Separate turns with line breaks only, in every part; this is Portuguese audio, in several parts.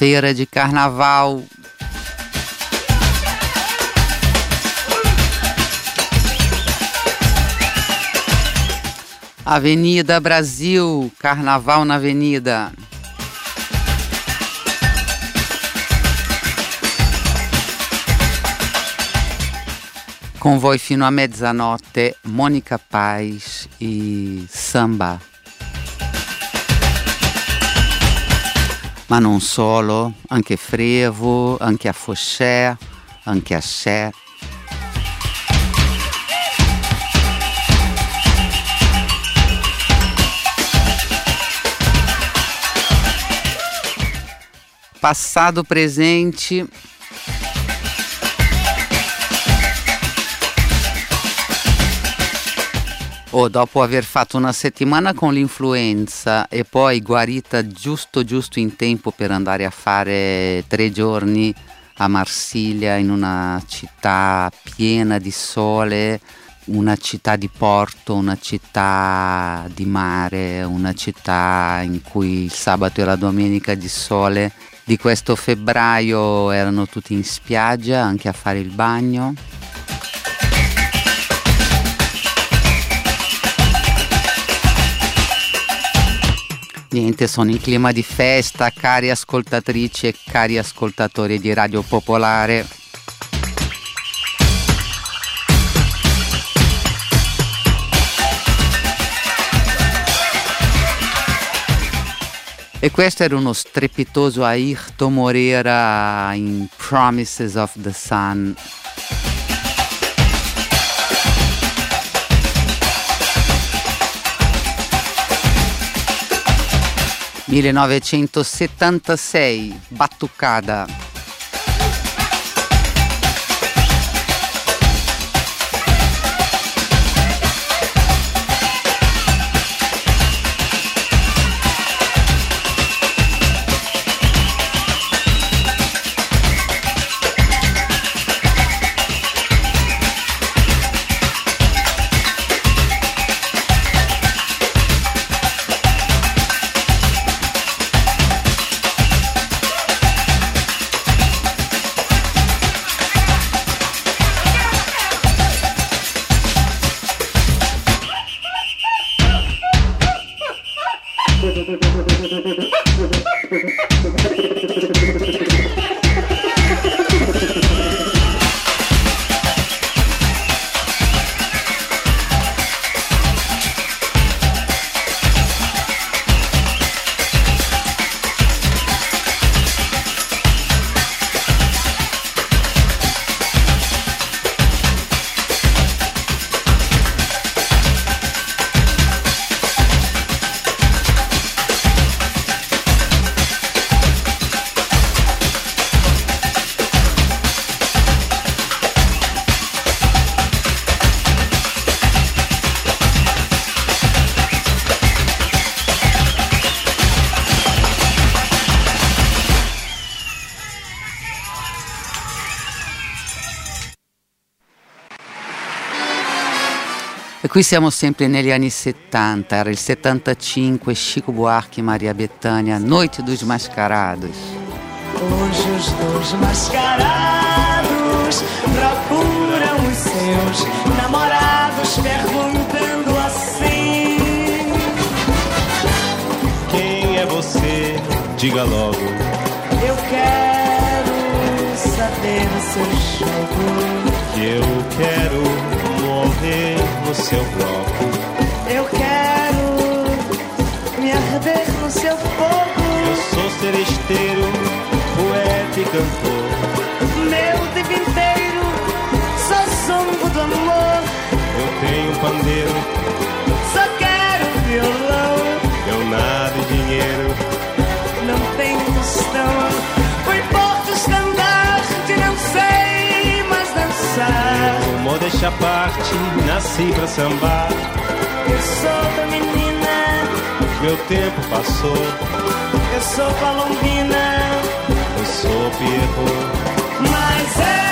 terça-feira de carnaval. Avenida Brasil, Carnaval na Avenida. Com voi fino a mezzanotte, Mônica Paz e Samba. Ma non solo, anche frevo, anche a foché, anche a axé. Passado, presente Oh, dopo aver fatto una settimana con l'influenza e poi guarita giusto giusto in tempo per andare a fare tre giorni a Marsiglia in una città piena di sole, una città di porto, una città di mare, una città in cui il sabato e la domenica di sole di questo febbraio erano tutti in spiaggia anche a fare il bagno Niente, sono in clima di festa, cari ascoltatrici e cari ascoltatori di Radio Popolare. E questo era uno strepitoso Ayrton Moreira in Promises of the Sun. 1976, Battuccada. Thank you. Qui siamo sempre negli anni 70, era il 75, Chico Buarque e Maria Bethânia, Noite dos Mascarados.
Hoje os dois mascarados procuram os seus namorados perguntando assim:
Quem é você? Diga logo.
Eu quero saber o seu jogo.
Eu quero morrer no seu bloco.
Eu quero me arder no seu fogo.
Eu sou seresteiro, poeta e cantor.
Meu tempo inteiro só zongo do amor.
Eu tenho pandeiro,
Só quero violão.
eu nada e dinheiro.
Não tenho tostão.
Modéstia à parte, nasci pra sambar.
Eu sou da menina,
Meu tempo passou,
eu sou palombina.
eu sou Pierrot.
Mas é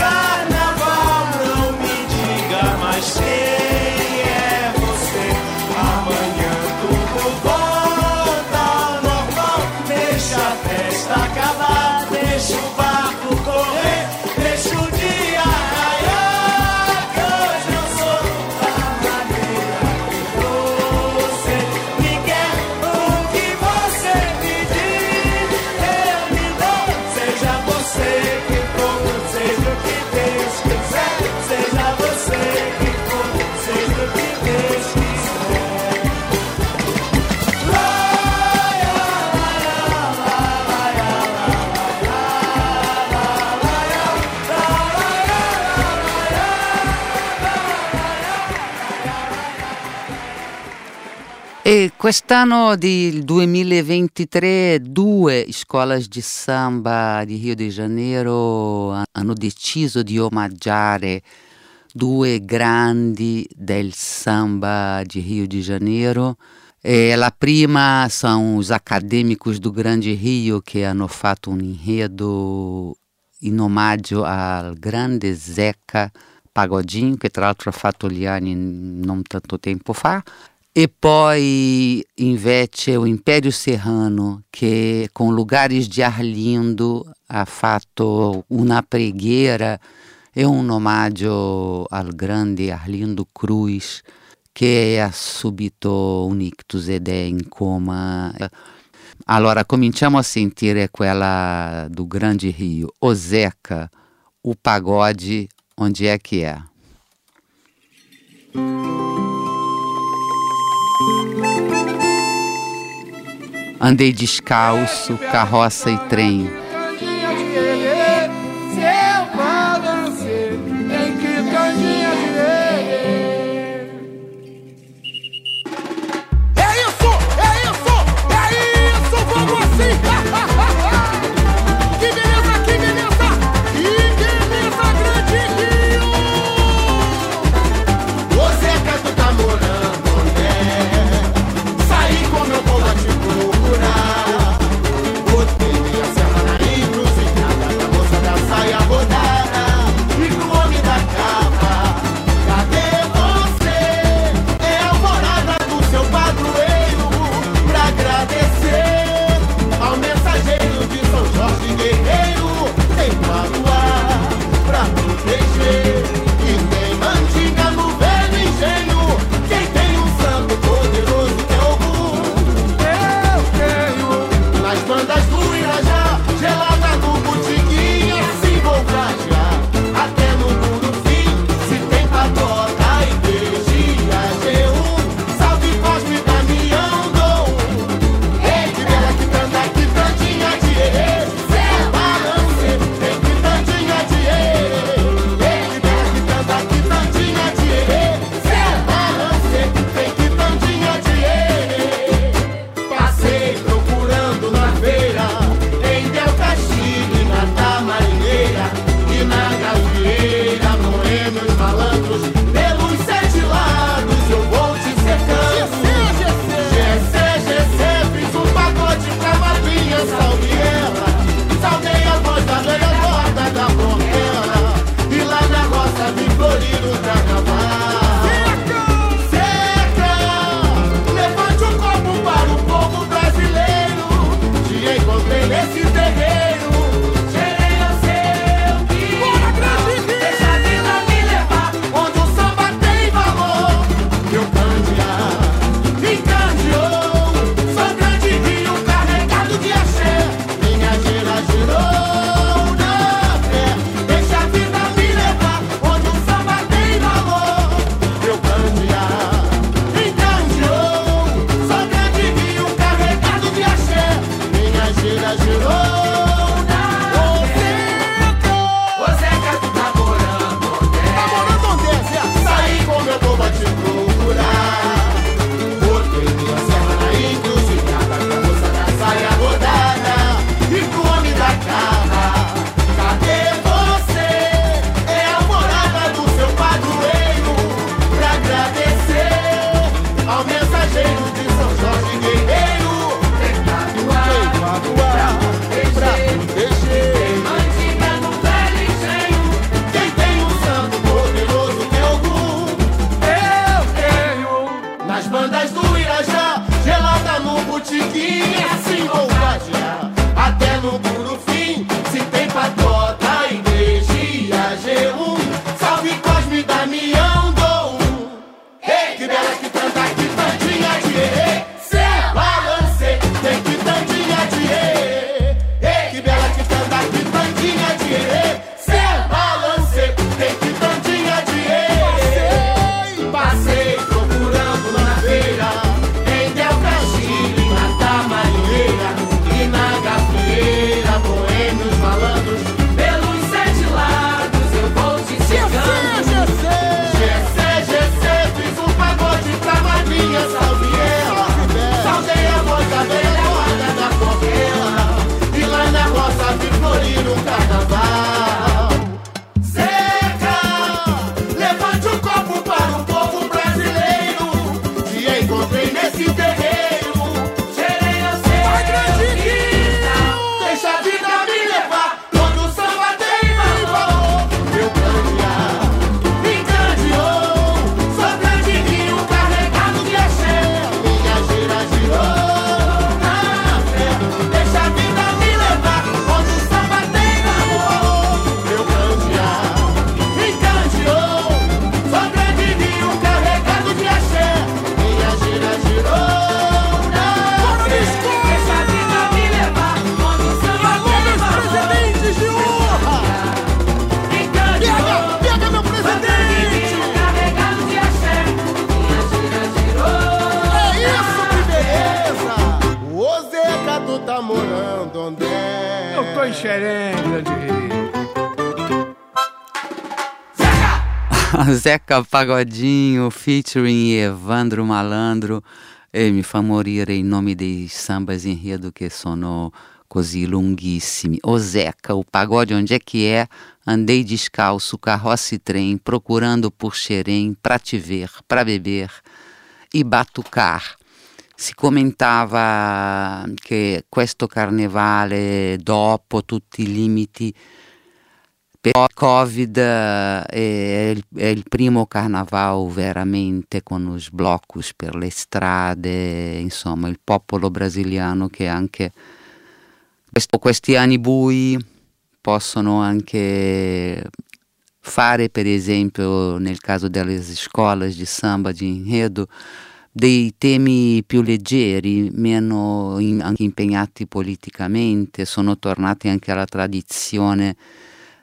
carnaval, não me diga mais quem é você. Amanhã tudo volta ao normal, deixa
Quest'anno del 2023 due scuole di samba di Rio de Janeiro hanno deciso di omaggiare due grandi del samba de Rio de Janeiro. E la prima são os acadêmicos do Grande Rio que hanno fatto un enredo in omaggio al grande Zeca Pagodinho, che tra l'altro ha fatto gli anni non tanto tempo fa, e poi invece o Império Serrano, che con lugares de Arlindo ha fatto una preghiera e un omaggio al grande Arlindo Cruz, che ha subito un ictus ed è in coma. Allora cominciamo a sentire quella do Grande Rio, o Zeca, o pagode, onde é que é? Andei descalço, carroça e trem.
Zeca Pagodinho featuring Evandro Malandro e mi fa morire il nome dei sambas enredo che sono così lunghissimi. O Zeca, o pagode onde é que é? Andei descalço, carroça e trem, procurando por xerém, pra te ver, pra beber e batucar. Si commentava che questo carnevale, dopo tutti i limiti, per Covid è il, è il, primo carnaval veramente con os blocos per le strade, insomma il popolo brasiliano che anche questo, questi anni bui possono anche fare per esempio nel caso delle scuole di samba di enredo dei temi più leggeri, meno in, impegnati politicamente, sono tornati anche alla tradizione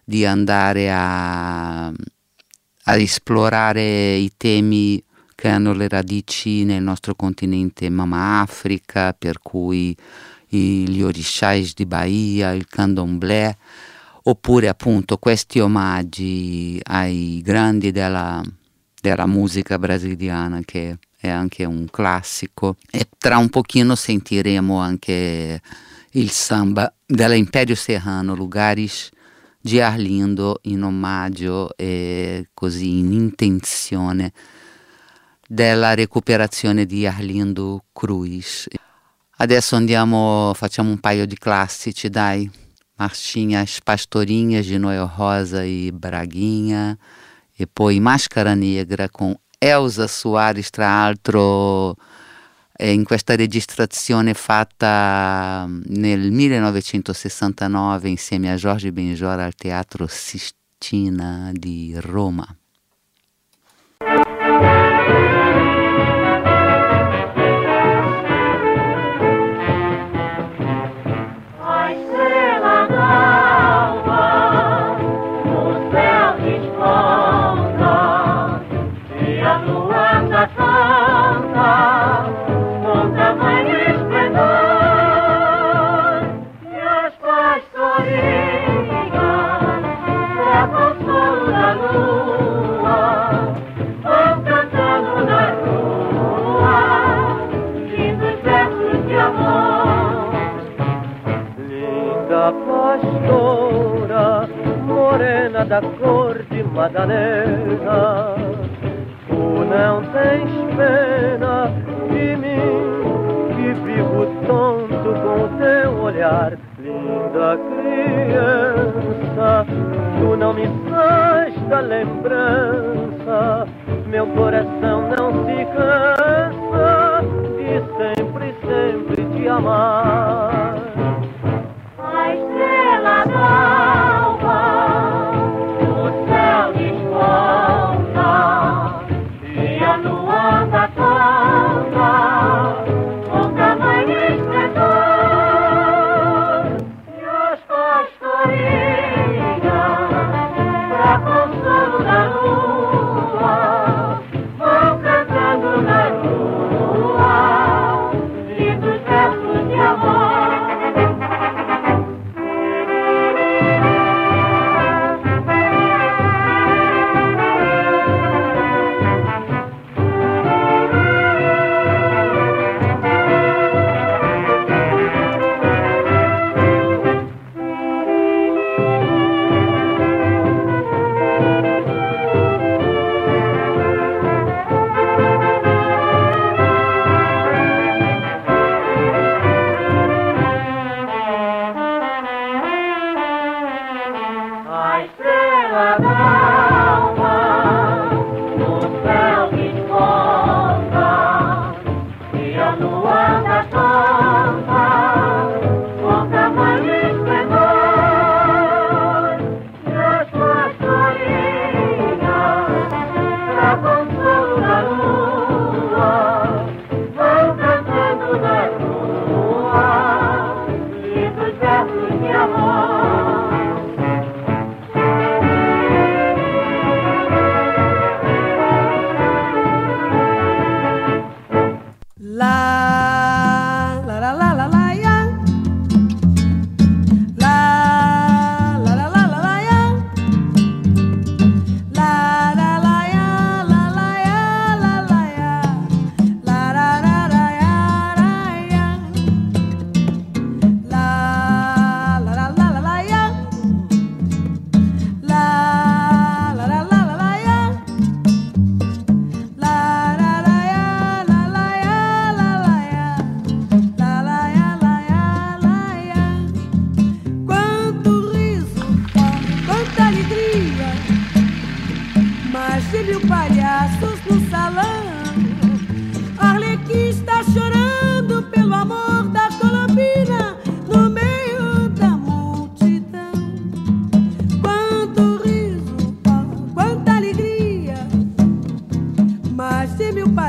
di andare a, a esplorare i temi che hanno le radici nel nostro continente Mama Africa, per cui gli orixás di Bahia, il candomblé, oppure appunto questi omaggi ai grandi della, della musica brasiliana che è anche un classico. E tra un pochino sentiremo anche il samba dell'Imperio Serrano, lugares di Arlindo in omaggio e così in intenzione della recuperazione di Arlindo Cruz. Adesso andiamo, facciamo un paio di classici, dai. Marchinhas Pastorinhas de Noel Rosa e Braguinha, e poi Máscara Negra con Elsa Soares, tra l'altro eh, in questa registrazione fatta mm, nel 1969 insieme a Jorge Benjora al Teatro Sistina di Roma.
mais de
mil países.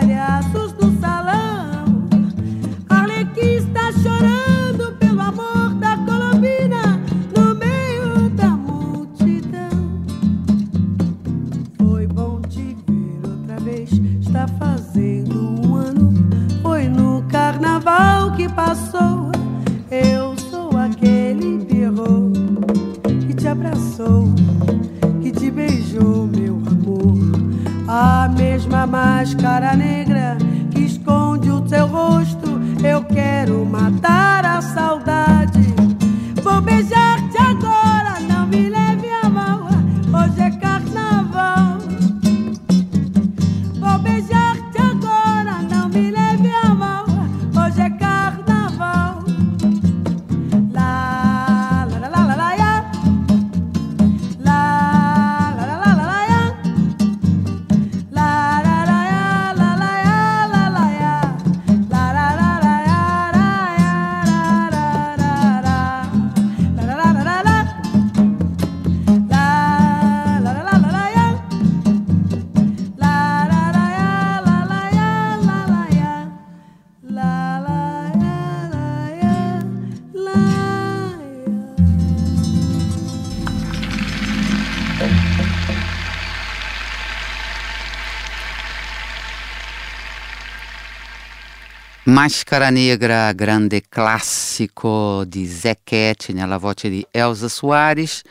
Máscara Negra,
grande classico di Zequete nella voce di Elsa Soares.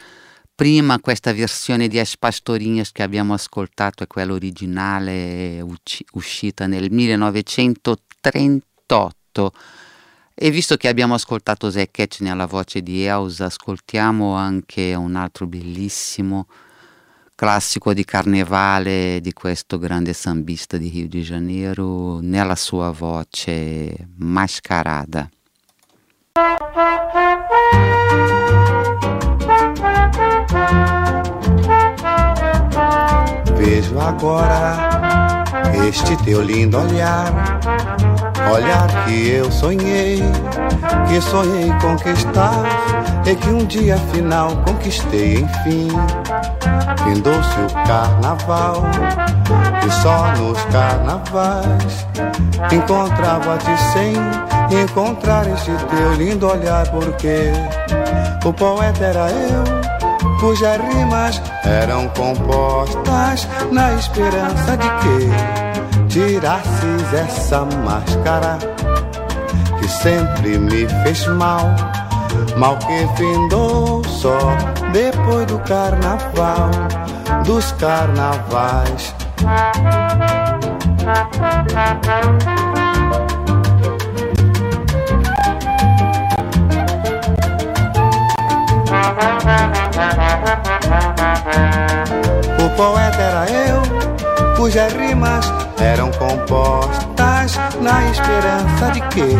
Prima questa versione di As Pastorinhas che abbiamo ascoltato è quella originale usci- uscita nel 1938. E visto che abbiamo ascoltato Zequete nella voce di Elsa, ascoltiamo anche un altro bellissimo classico di carnevale di questo grande sambista di Rio de Janeiro nella sua voce mascarada.
Vejo agora este teu lindo olhar, olhar que eu sonhei, que sonhei conquistar, e que um dia afinal conquistei enfim. Findou-se o carnaval, e só nos carnavais encontrava-te sem encontrar este teu lindo olhar, porque o poeta era eu cujas rimas eram compostas na esperança de que tirasses essa máscara que sempre me fez mal, mal que findou só depois do carnaval, dos carnavais. O poeta era eu, cujas rimas eram compostas na esperança de que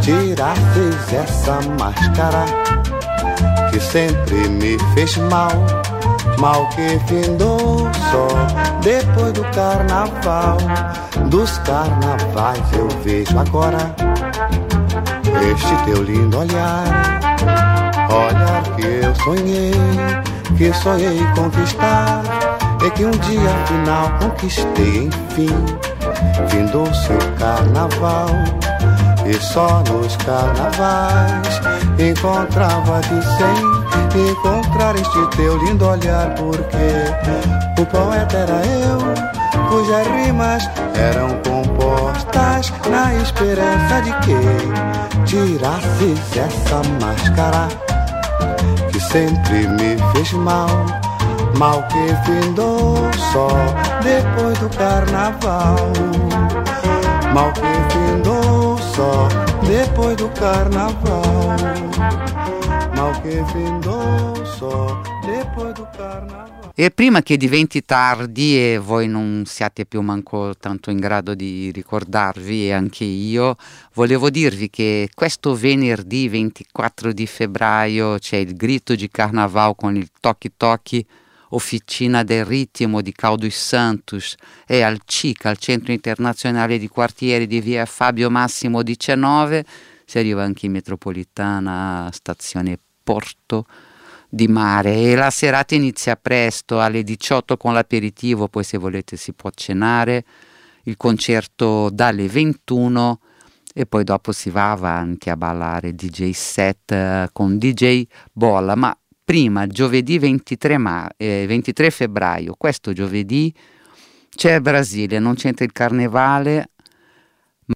tirasses essa máscara que sempre me fez mal, mal que findou só depois do carnaval. Dos carnavais eu vejo agora este teu lindo olhar, olhar que eu sonhei que sonhei conquistar e que um dia afinal conquistei enfim. Findou-se o carnaval e só nos carnavais encontrava-te sem encontrar este teu lindo olhar, porque o poeta era eu, cujas rimas eram compostas na esperança de que tirasses essa máscara que sempre me fez mal, mal que findou só depois do carnaval. Mal que findou só depois do carnaval. Mal che findò so depois do carnaval.
E prima che diventi tardi e voi non siate più manco tanto in grado di ricordarvi, e anche io, volevo dirvi che questo venerdì 24 di febbraio c'è il grito di carnaval con il Toki Toki, Officina del Ritmo di Caudus Santos e al CIC, al Centro Internazionale di Quartieri di via Fabio Massimo 19, si arriva anche in metropolitana, stazione Porto di mare. E la serata inizia presto alle 18 con l'aperitivo, poi se volete si può cenare, il concerto dalle 21 e poi dopo si va avanti a ballare DJ set eh, con DJ Bolla, ma prima giovedì 23, ma- eh, 23 febbraio, questo giovedì c'è Brasile, non c'entra il carnevale,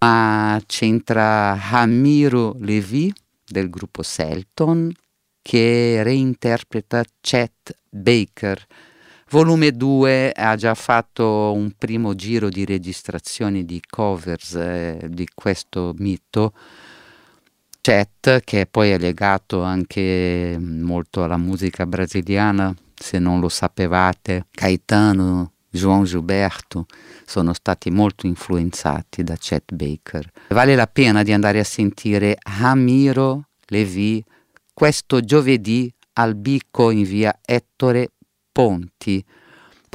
ma c'entra Ramiro Levi del gruppo Selton che reinterpreta Chet Baker. Volume 2 ha già fatto un primo giro di registrazioni di covers eh, di questo mito, Chet, che poi è legato anche molto alla musica brasiliana, se non lo sapevate, Caetano, João Gilberto sono stati molto influenzati da Chet Baker. Vale la pena di andare a sentire Ramiro Levi questo giovedì al Bico in via Ettore Ponti.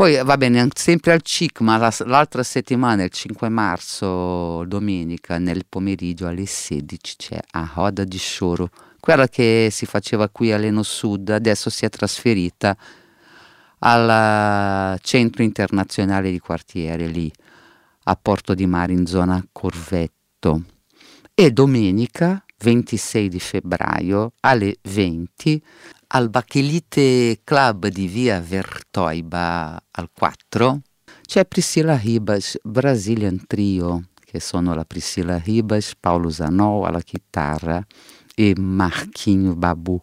Poi va bene, sempre al CIC, ma la, l'altra settimana, il 5 marzo, domenica, nel pomeriggio alle 16 c'è a Roda di Choro, quella che si faceva qui a Leno Sud, adesso si è trasferita al centro internazionale di quartiere lì a Porto di Mare in zona Corvetto. E domenica 26 di febbraio alle 20 al Bachelite Club di via Vertoiba al 4 c'è Priscilla Ribas Brazilian Trio che sono la Priscilla Ribas, Paolo Zanò alla chitarra e Marquinho Babu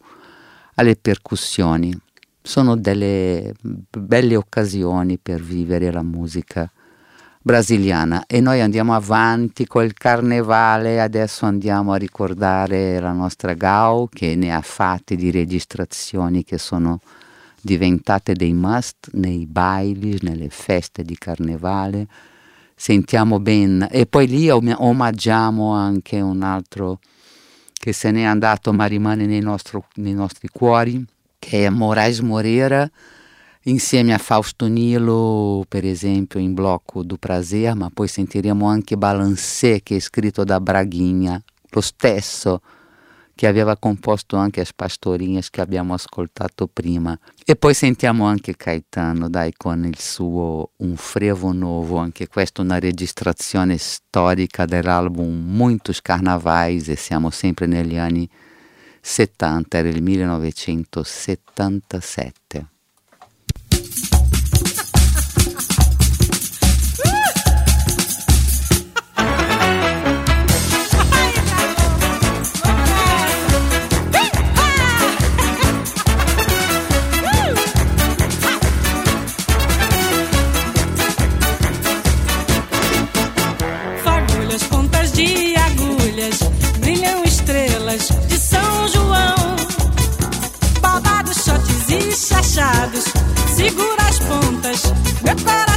alle percussioni. Sono delle belle occasioni per vivere la musica brasiliana. E noi andiamo avanti col carnevale, adesso andiamo a ricordare la nostra Gau che ne ha fatte di registrazioni che sono diventate dei must nei baili, nelle feste di carnevale. Sentiamo ben. E poi lì omaggiamo anche un altro che se n'è andato ma rimane nei, nostro, nei nostri cuori, che è Moraes Moreira insieme a Fausto Nilo, per esempio, in blocco do Prazer, ma poi sentiremo anche Balancé, che è scritto da Braghigna, lo stesso che aveva composto anche as pastorinhas che abbiamo ascoltato prima. E poi sentiamo anche Caetano, dai, con il suo Un frevo novo, anche questa una registrazione storica dell'album Muitos Carnavais e siamo sempre negli anni 70, era il 1977.
Prepara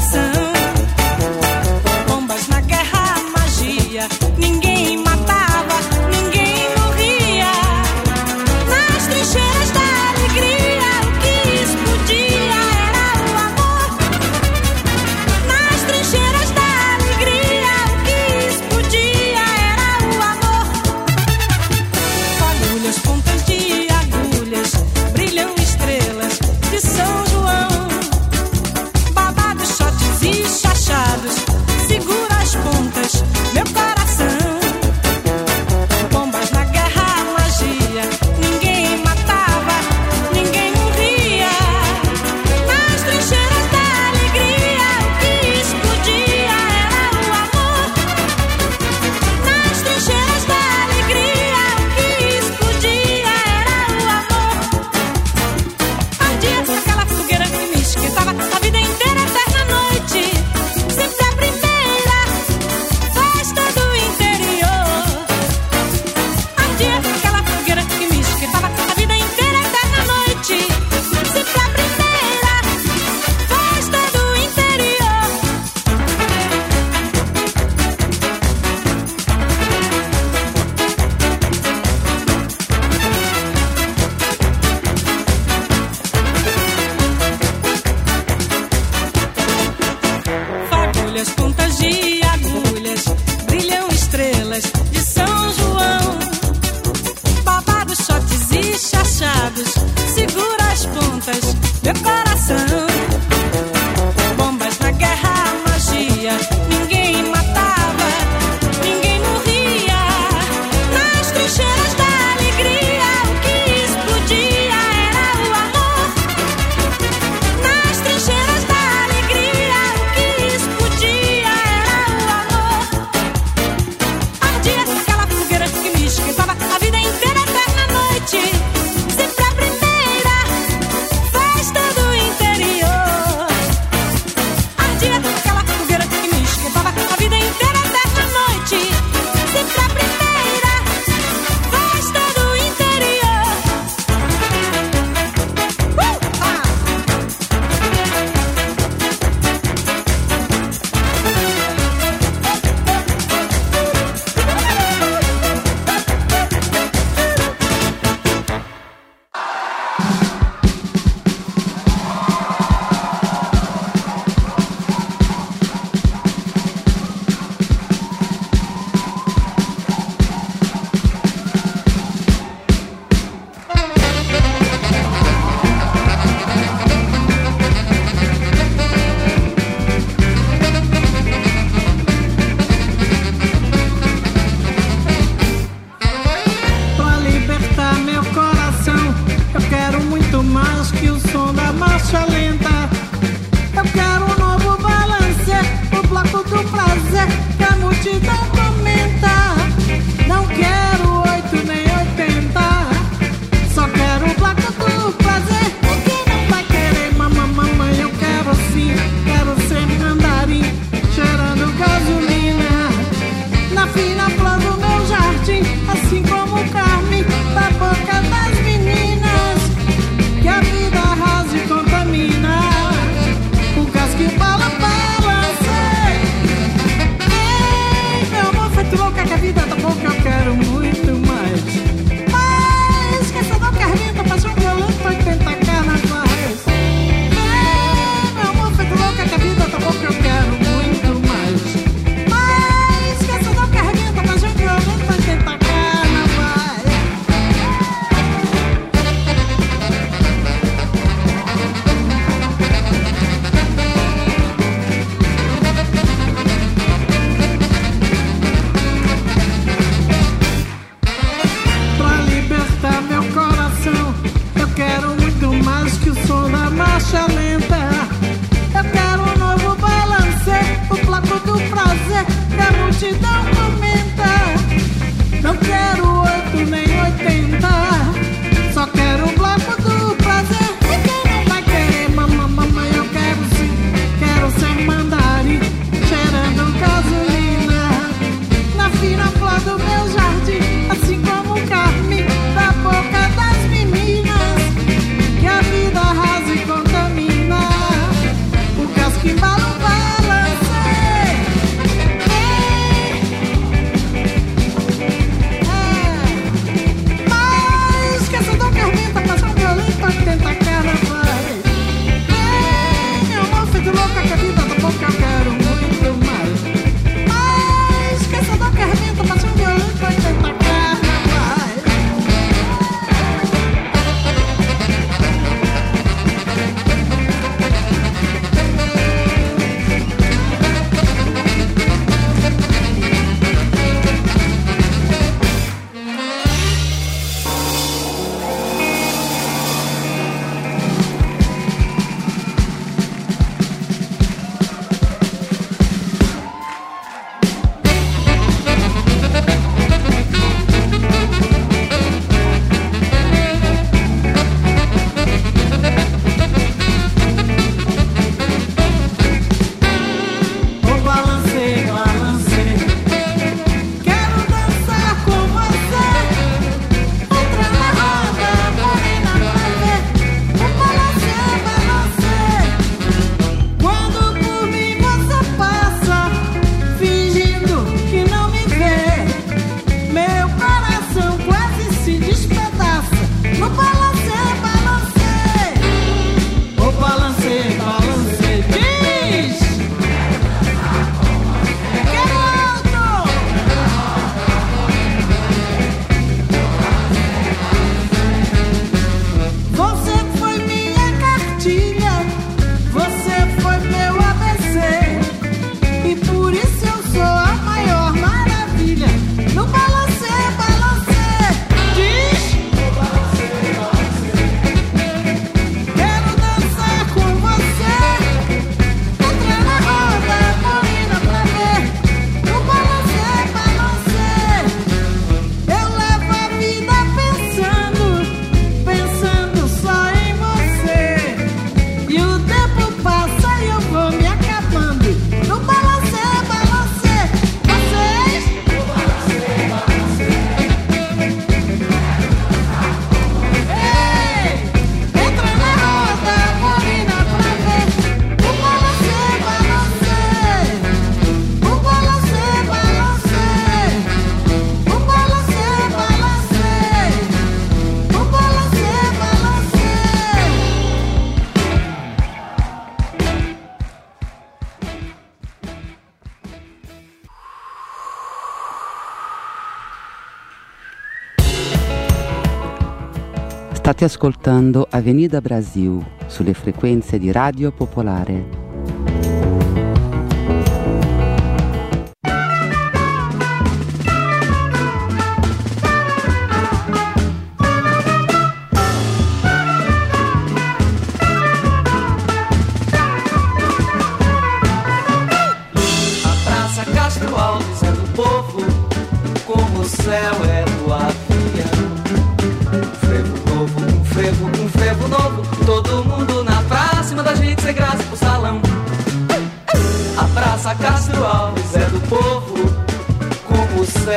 State ascoltando Avenida Brasil sulle frequenze di Radio Popolare.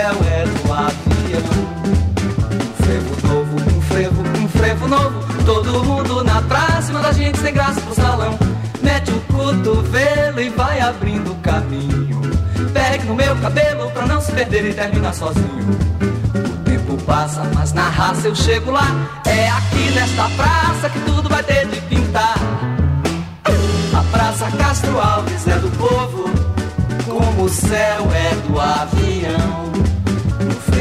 céu é era o
avião. Um frevo novo, um frevo, um
frevo novo. Todo mundo na praia, cima da gente sem graça pro salão. Mete o cotovelo e vai abrindo o caminho. Pegue no meu cabelo pra não se perder e terminar sozinho. O tempo passa, mas na raça eu chego lá. É aqui nesta praça que tudo vai ter de pintar. A Praça Castro Alves é do povo, como o céu é do avião.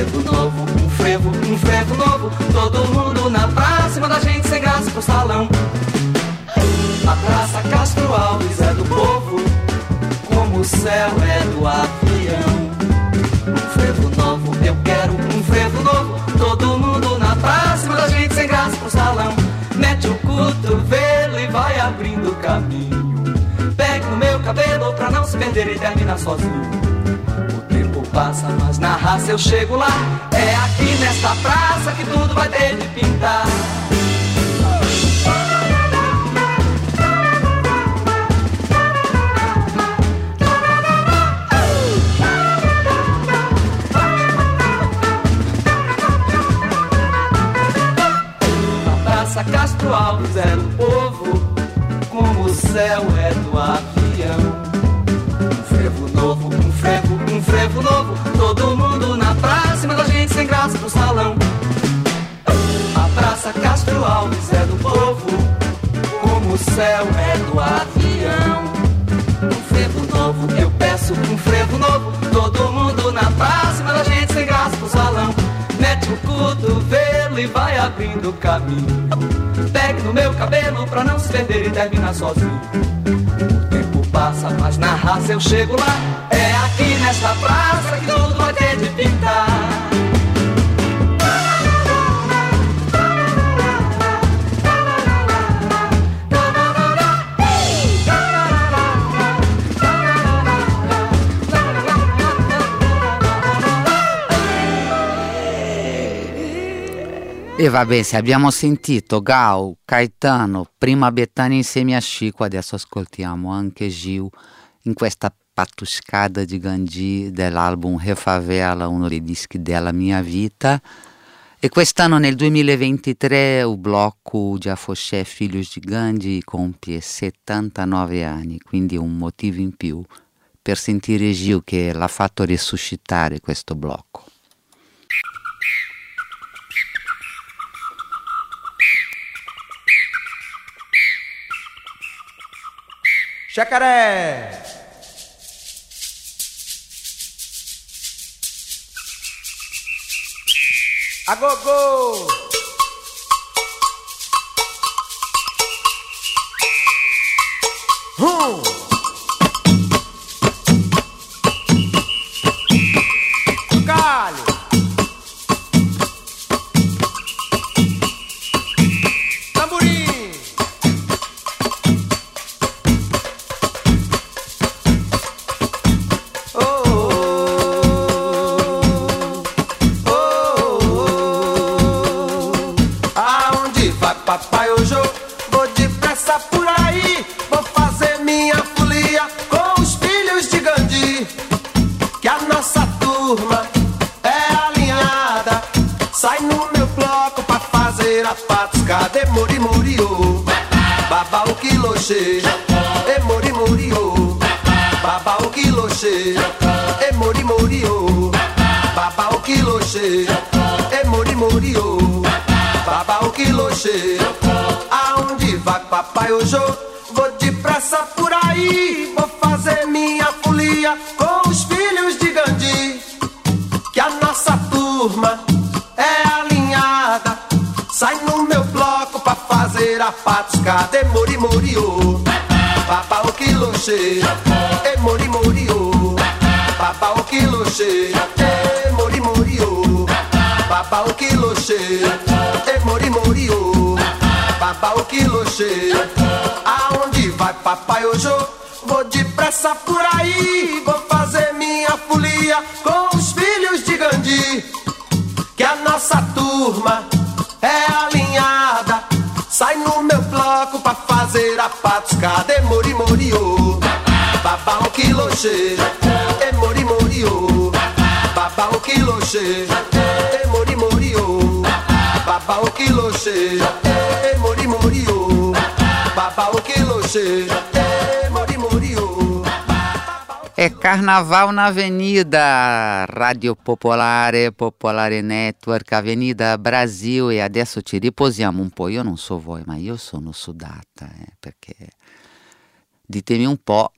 Frevo novo, um frevo, um frevo novo. Todo mundo na praça, manda a gente sem graça pro salão. A Praça Castro Alves é do povo, como o céu é do avião. Um frevo novo, eu quero um frevo novo. Todo mundo na praça, manda a gente sem graça pro salão. Mete o cotovelo e vai abrindo o caminho. Pegue no meu cabelo pra não se perder e terminar sozinho. O passa, mas na raça eu chego lá. É aqui nesta praça que tudo vai ter de pintar. Praça Castro Alves é do povo, como o céu sem graça pro salão. A Praça Castro Alves é do povo, como o céu é do avião. Um frevo novo, eu peço um frevo novo. Todo mundo na praça, manda a gente sem graça pro salão. Mete o cotovelo e vai abrindo o caminho. Pegue no meu cabelo pra não se perder e terminar sozinho. O tempo passa, mas na raça eu chego lá. É aqui nesta praça que tudo vai ter de pintar.
E vabbè, se abbiamo sentito Gau, Caetano, prima Betania insieme a Chico, adesso ascoltiamo anche Gil in questa patuscada di Gandhi dell'album Refavela, uno dei dischi della mia vita. E quest'anno nel 2023 il blocco Giafosce Figlios di Gandhi compie 79 anni, quindi un motivo in più per sentire Gil che l'ha fatto risuscitare questo blocco.
Jacaré! A gogo! Hum! Turma é alinhada. Sai no meu bloco pra fazer a patuscada. Mori Moriô, baba o quiloche. E Mori Moriô, baba o quiloche. E Mori Moriô, baba o quiloche. E Mori Moriô, baba o quiloche. Aonde vai papai hoje? Vou depressa por aí, vou fazer minha folia Sai no meu bloco pra fazer a patuscada. E mori moriô, baba o quiloche. E mori moriô, baba o quiloche. E mori moriô, baba o quiloche. E mori moriô, baba o quiloche. Aonde vai papai hoje? Vou depressa por aí, vou fazer minha folia com os filhos de Gandhi. Que a nossa turma é fazer a patuscada. E mori moriô, baba o quiloche. E mori moriô, baba o quiloche. E mori moriô, baba o quiloche. e mori mori o, baba o quiloche,
É Carnaval na Avenida, Radio Popolare, Popolare Network, Avenida Brasil e adesso ci riposiamo un po'. Io non so voi, ma io sono sudata, eh, perché ditemi un po',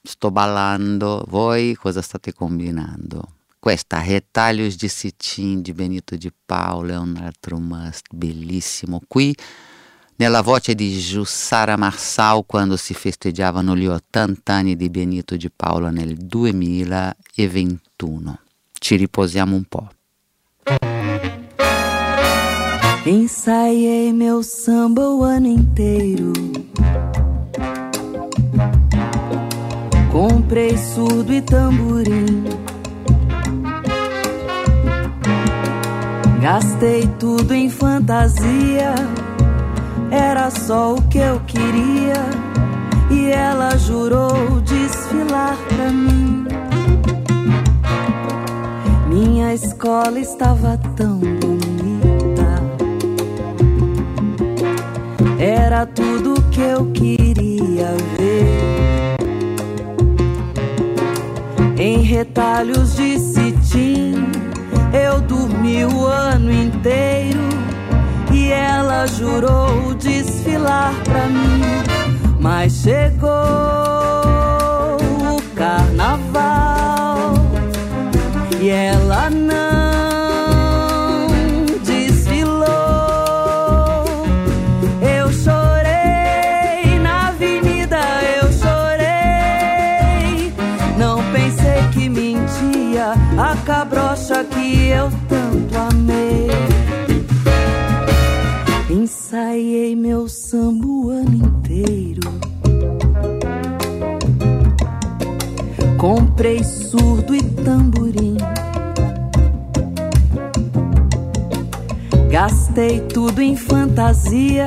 sto ballando, voi cosa state combinando? Questa Retalhos de Citim di Benito di Paolo è un altro must bellissimo. Qui nella voce di Jussara Marçal quando si festeggiavano gli 80 anni di Benito di Paolo nel 2021. Ci riposiamo un po'.
Ensaiei meu samba o ano inteiro. Comprei surdo e tamborim. Gastei tudo em fantasia. Era só o que eu queria. E ela jurou desfilar pra mim. Minha escola estava tão bonita. Era tudo que eu queria ver. Em retalhos de cetim, eu dormi o ano inteiro. Ela jurou desfilar pra mim. Mas chegou o carnaval e ela não desfilou. Eu chorei na avenida, eu chorei. Não pensei que mentia a cabrocha que eu tanto Ensaiei meu samba o ano inteiro. Comprei surdo e tamborim. Gastei tudo em fantasia.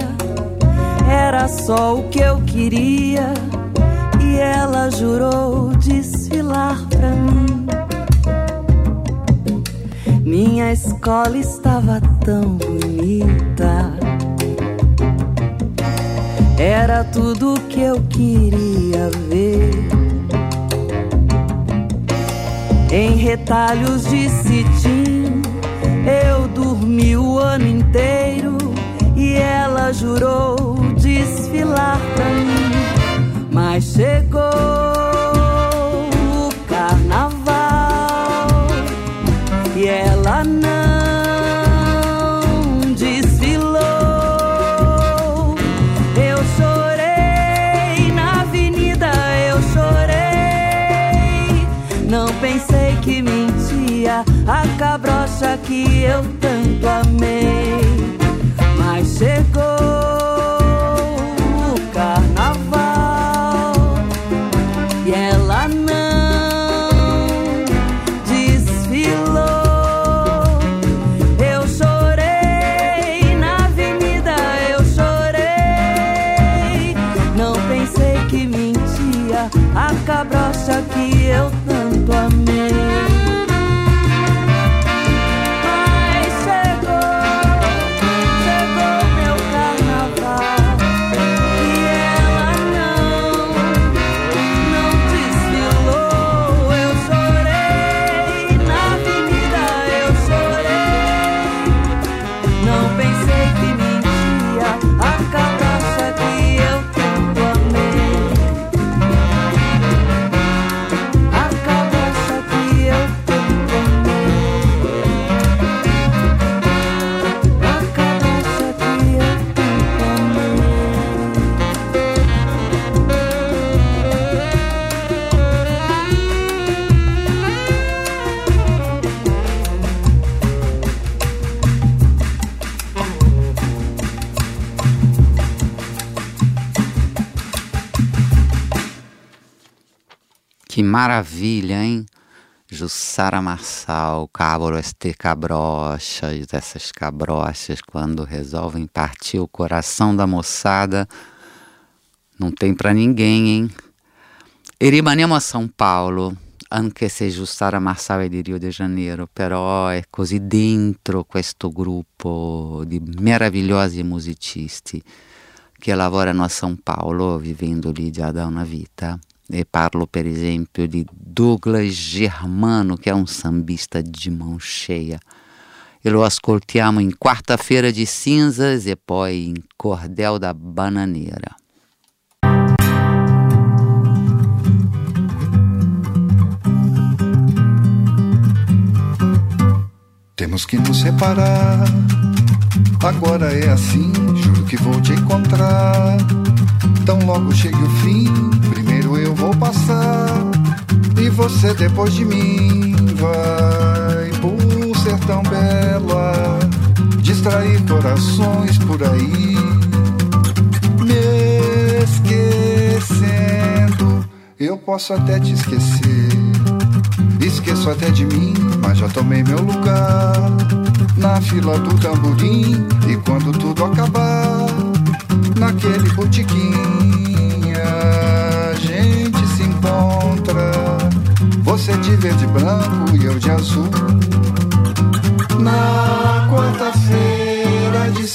Era só o que eu queria. E ela jurou desfilar pra mim. Minha escola estava tão bonita. Era tudo que eu queria ver. Em retalhos de cetim, eu dormi o ano inteiro e ela jurou desfilar pra mim. Mas chegou eu Que
maravilha, hein? Jussara Marçal, Cabro este cabrochas, essas cabrochas quando resolvem partir o coração da moçada, não tem pra ninguém, hein? Erimanema, São Paulo, anche se Giussara Massava è di Rio de Janeiro, però è così dentro questo gruppo di meravigliosi musicisti che lavorano a São Paulo, vivendo lì già da una vita. E parlo per esempio di Douglas Germano, che è un sambista de mão cheia. E lo ascoltiamo in Quarta-feira de Cinzas e poi in Cordel da Bananeira.
Temos que nos separar. Agora é assim, juro que vou te encontrar. Tão logo chegue o fim, passar. E você depois de mim vai por ser tão bela. Distrair corações por aí. Me esquecendo, eu posso até te esquecer. Esqueço até de mim, mas já tomei meu lugar na fila do tamborim. E quando tudo acabar, naquele botiquim, a gente se Você de verde e branco e eu de azul. Na quarta-feira de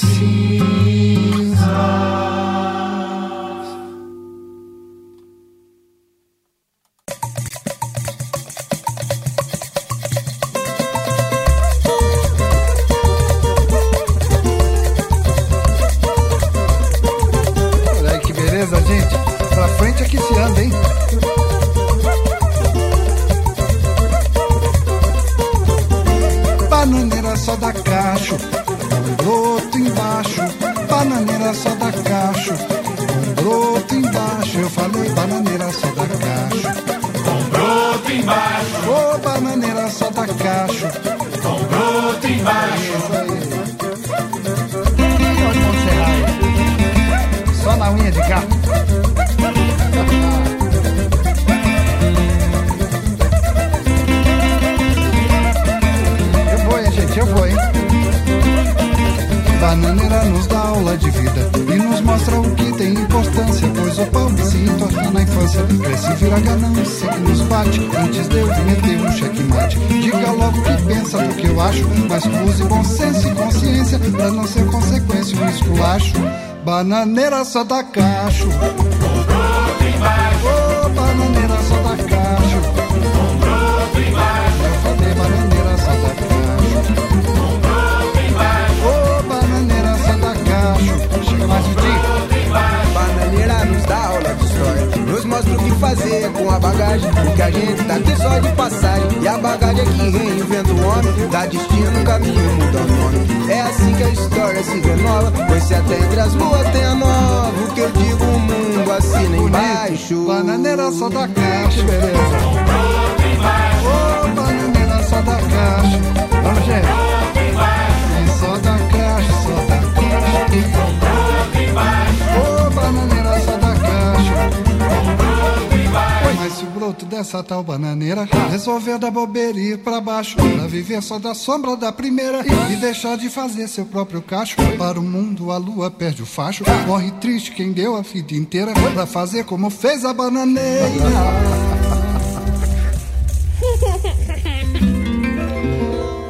só dá cacho. Ô, bananeira só cacho. Eu falei bananeira só cacho. Ô, bananeira só cacho. Chega mais um dia.
Bananeira nos dá aula de história Nos mostra o que fazer com a bagagem Porque a gente tá aqui só de passagem E a bagagem é que reinventa o homem Dá destino, caminho, muda o nome É assim que a história se renova Pois se até entre as luas tem embaixo
Bananeira só dá caixa, beleza. Ô, bananeira só dá caixa. Vamos, gente. Só dá caixa, só dá caixa. O broto dessa tal bananeira resolver dar bobeira ir pra baixo, pra viver só da sombra da primeira e deixar de fazer seu próprio cacho, para o mundo a lua perde o facho, morre triste quem deu a vida inteira pra fazer como fez a bananeira.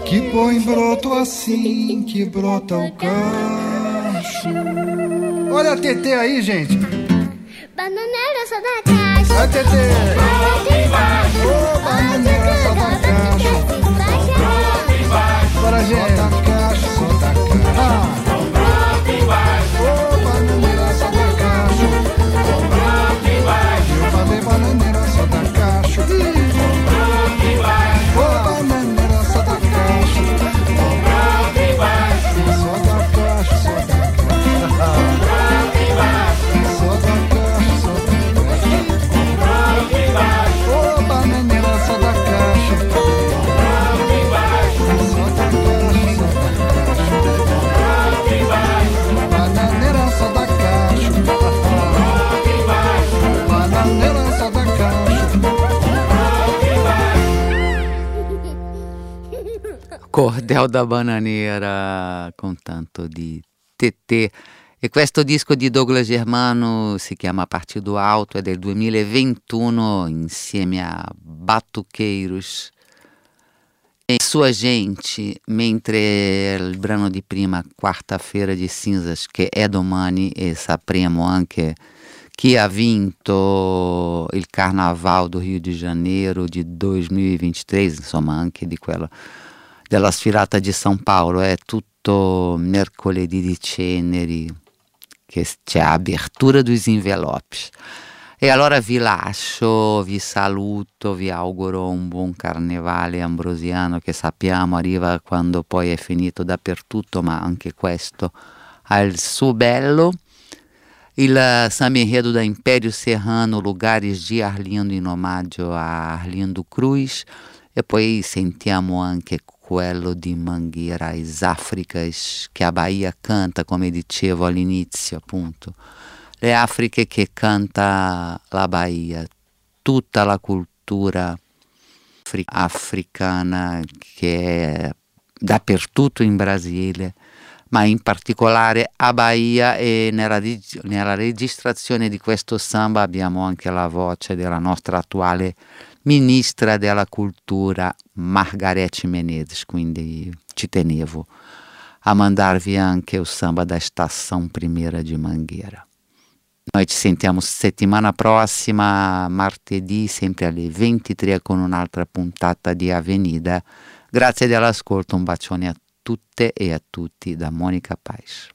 Que põe broto assim que brota o cacho. Olha a TT aí, gente.
Bananeira só dá caixa.
Vai, caixa. Bora, gente. Só dá caixa, só dá caixa. Ô,
Cordel da Bananeira, com tanto di TT E questo disco di Douglas Germano si chiama Partido Alto, è del 2021 insieme a Batuqueiros. E sua gente, mentre il brano di prima, Quarta-feira di Cinzas, che è domani e sapremo anche chi ha vinto il Carnaval do Rio de Janeiro di 2023, insomma anche di quello della sfilata di São Paulo, è tutto mercoledì di ceneri, che c'è abertura dos envelopes. E allora vi lascio, vi saluto, vi auguro un buon carnevale ambrosiano che sappiamo arriva quando poi è finito dappertutto, ma anche questo ha il suo bello. Il samba enredo da Império Serrano, Lugares di Arlindo in omaggio a Arlindo Cruz e poi sentiamo anche quello di Mangueira, as Áfricas che a Bahia canta, come dicevo all'inizio appunto le Afriche che canta la Bahia, tutta la cultura africana che è dappertutto in Brasile, ma in particolare a Bahia e nella, nella registrazione di questo samba abbiamo anche la voce della nostra attuale ministra della cultura Margarete Menezes, quindi ci tenevo a mandarvi anche il samba da Estação Primeira de Mangueira. Noi ci sentiamo settimana prossima, martedì, sempre alle 23 con un'altra puntata di Avenida. Grazie dell'ascolto, un bacione a tutte e a tutti da Monica Pais.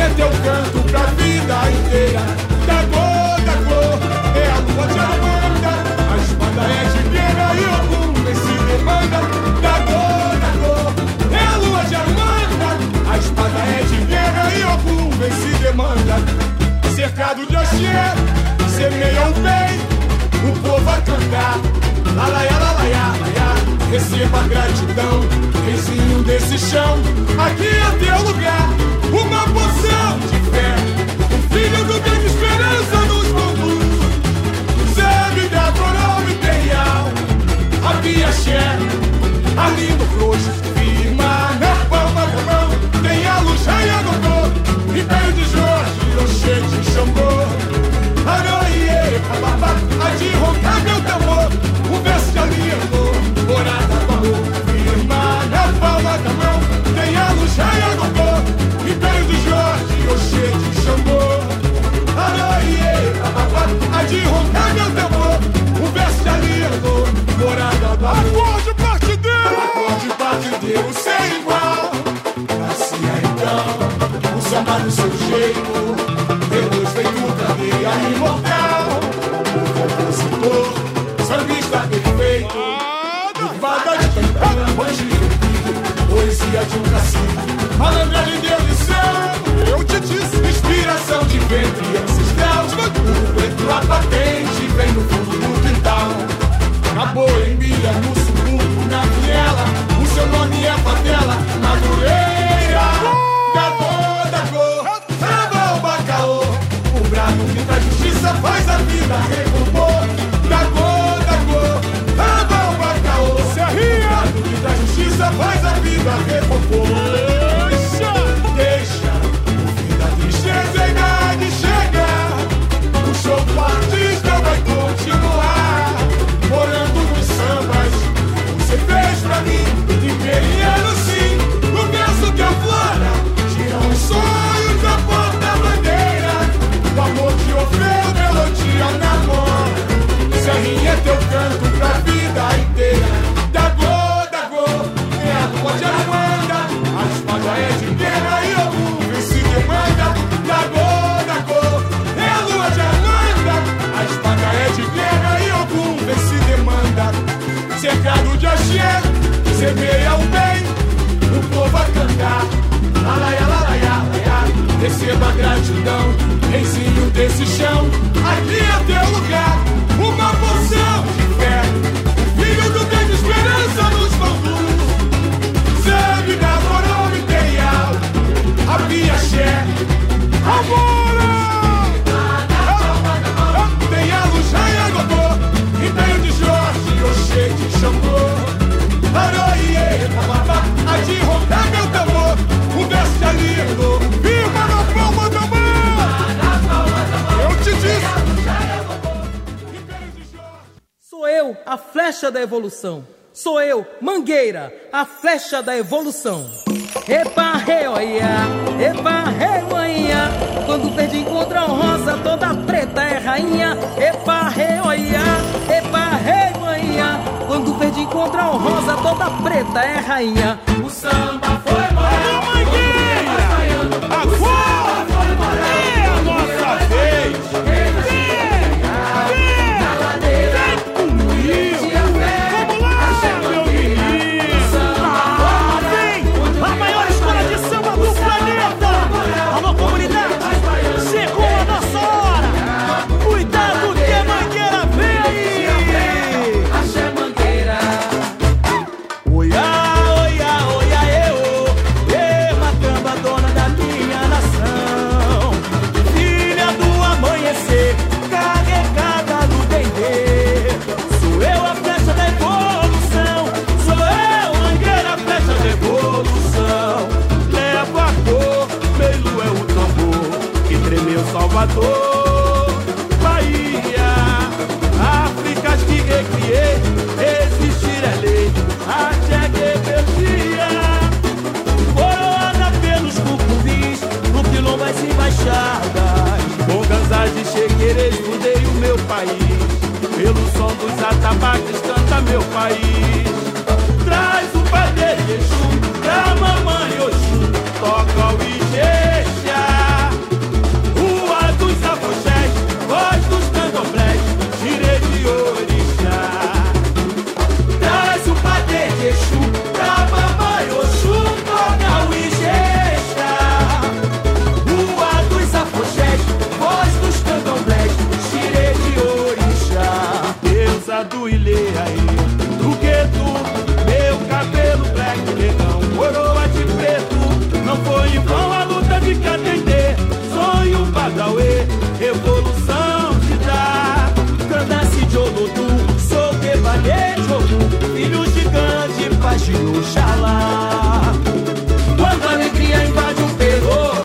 É teu canto pra vida inteira. Da cor, da cor, é a lua de Amanda. A espada é de guerra e algum se demanda. Da cor, da cor, é a lua de Amanda. A espada é de guerra e algum se demanda. Cercado de axé, semeia o bem O povo a cantar. Lalaiá, lalaiá, laiá Receba gratidão Vizinho desse chão. Aqui é teu Amar no seu jeito. Deus feito pra meia imortal. O compositor, está perfeito. Vada de campana, anjo de poesia de um cacique. Malandra de Deus e céu, eu te disse. Inspiração de ventre ancestral. O vento a patente vem no fundo do quintal. Na boemia, no subúrbio na viela. O seu nome é Fatela, Madureira. faz a vida recompor. receba gratidão, ensino desse chão, aqui é teu lugar. a
flecha da evolução. Sou eu, Mangueira, a flecha da evolução. Epa, reoia, epa, remanha. Quando o verde encontra rosa, toda preta é rainha. Epa, reoia, epa, remanha. Quando o verde encontra rosa, toda preta é rainha. O samba foi
mangueira. É
Agora!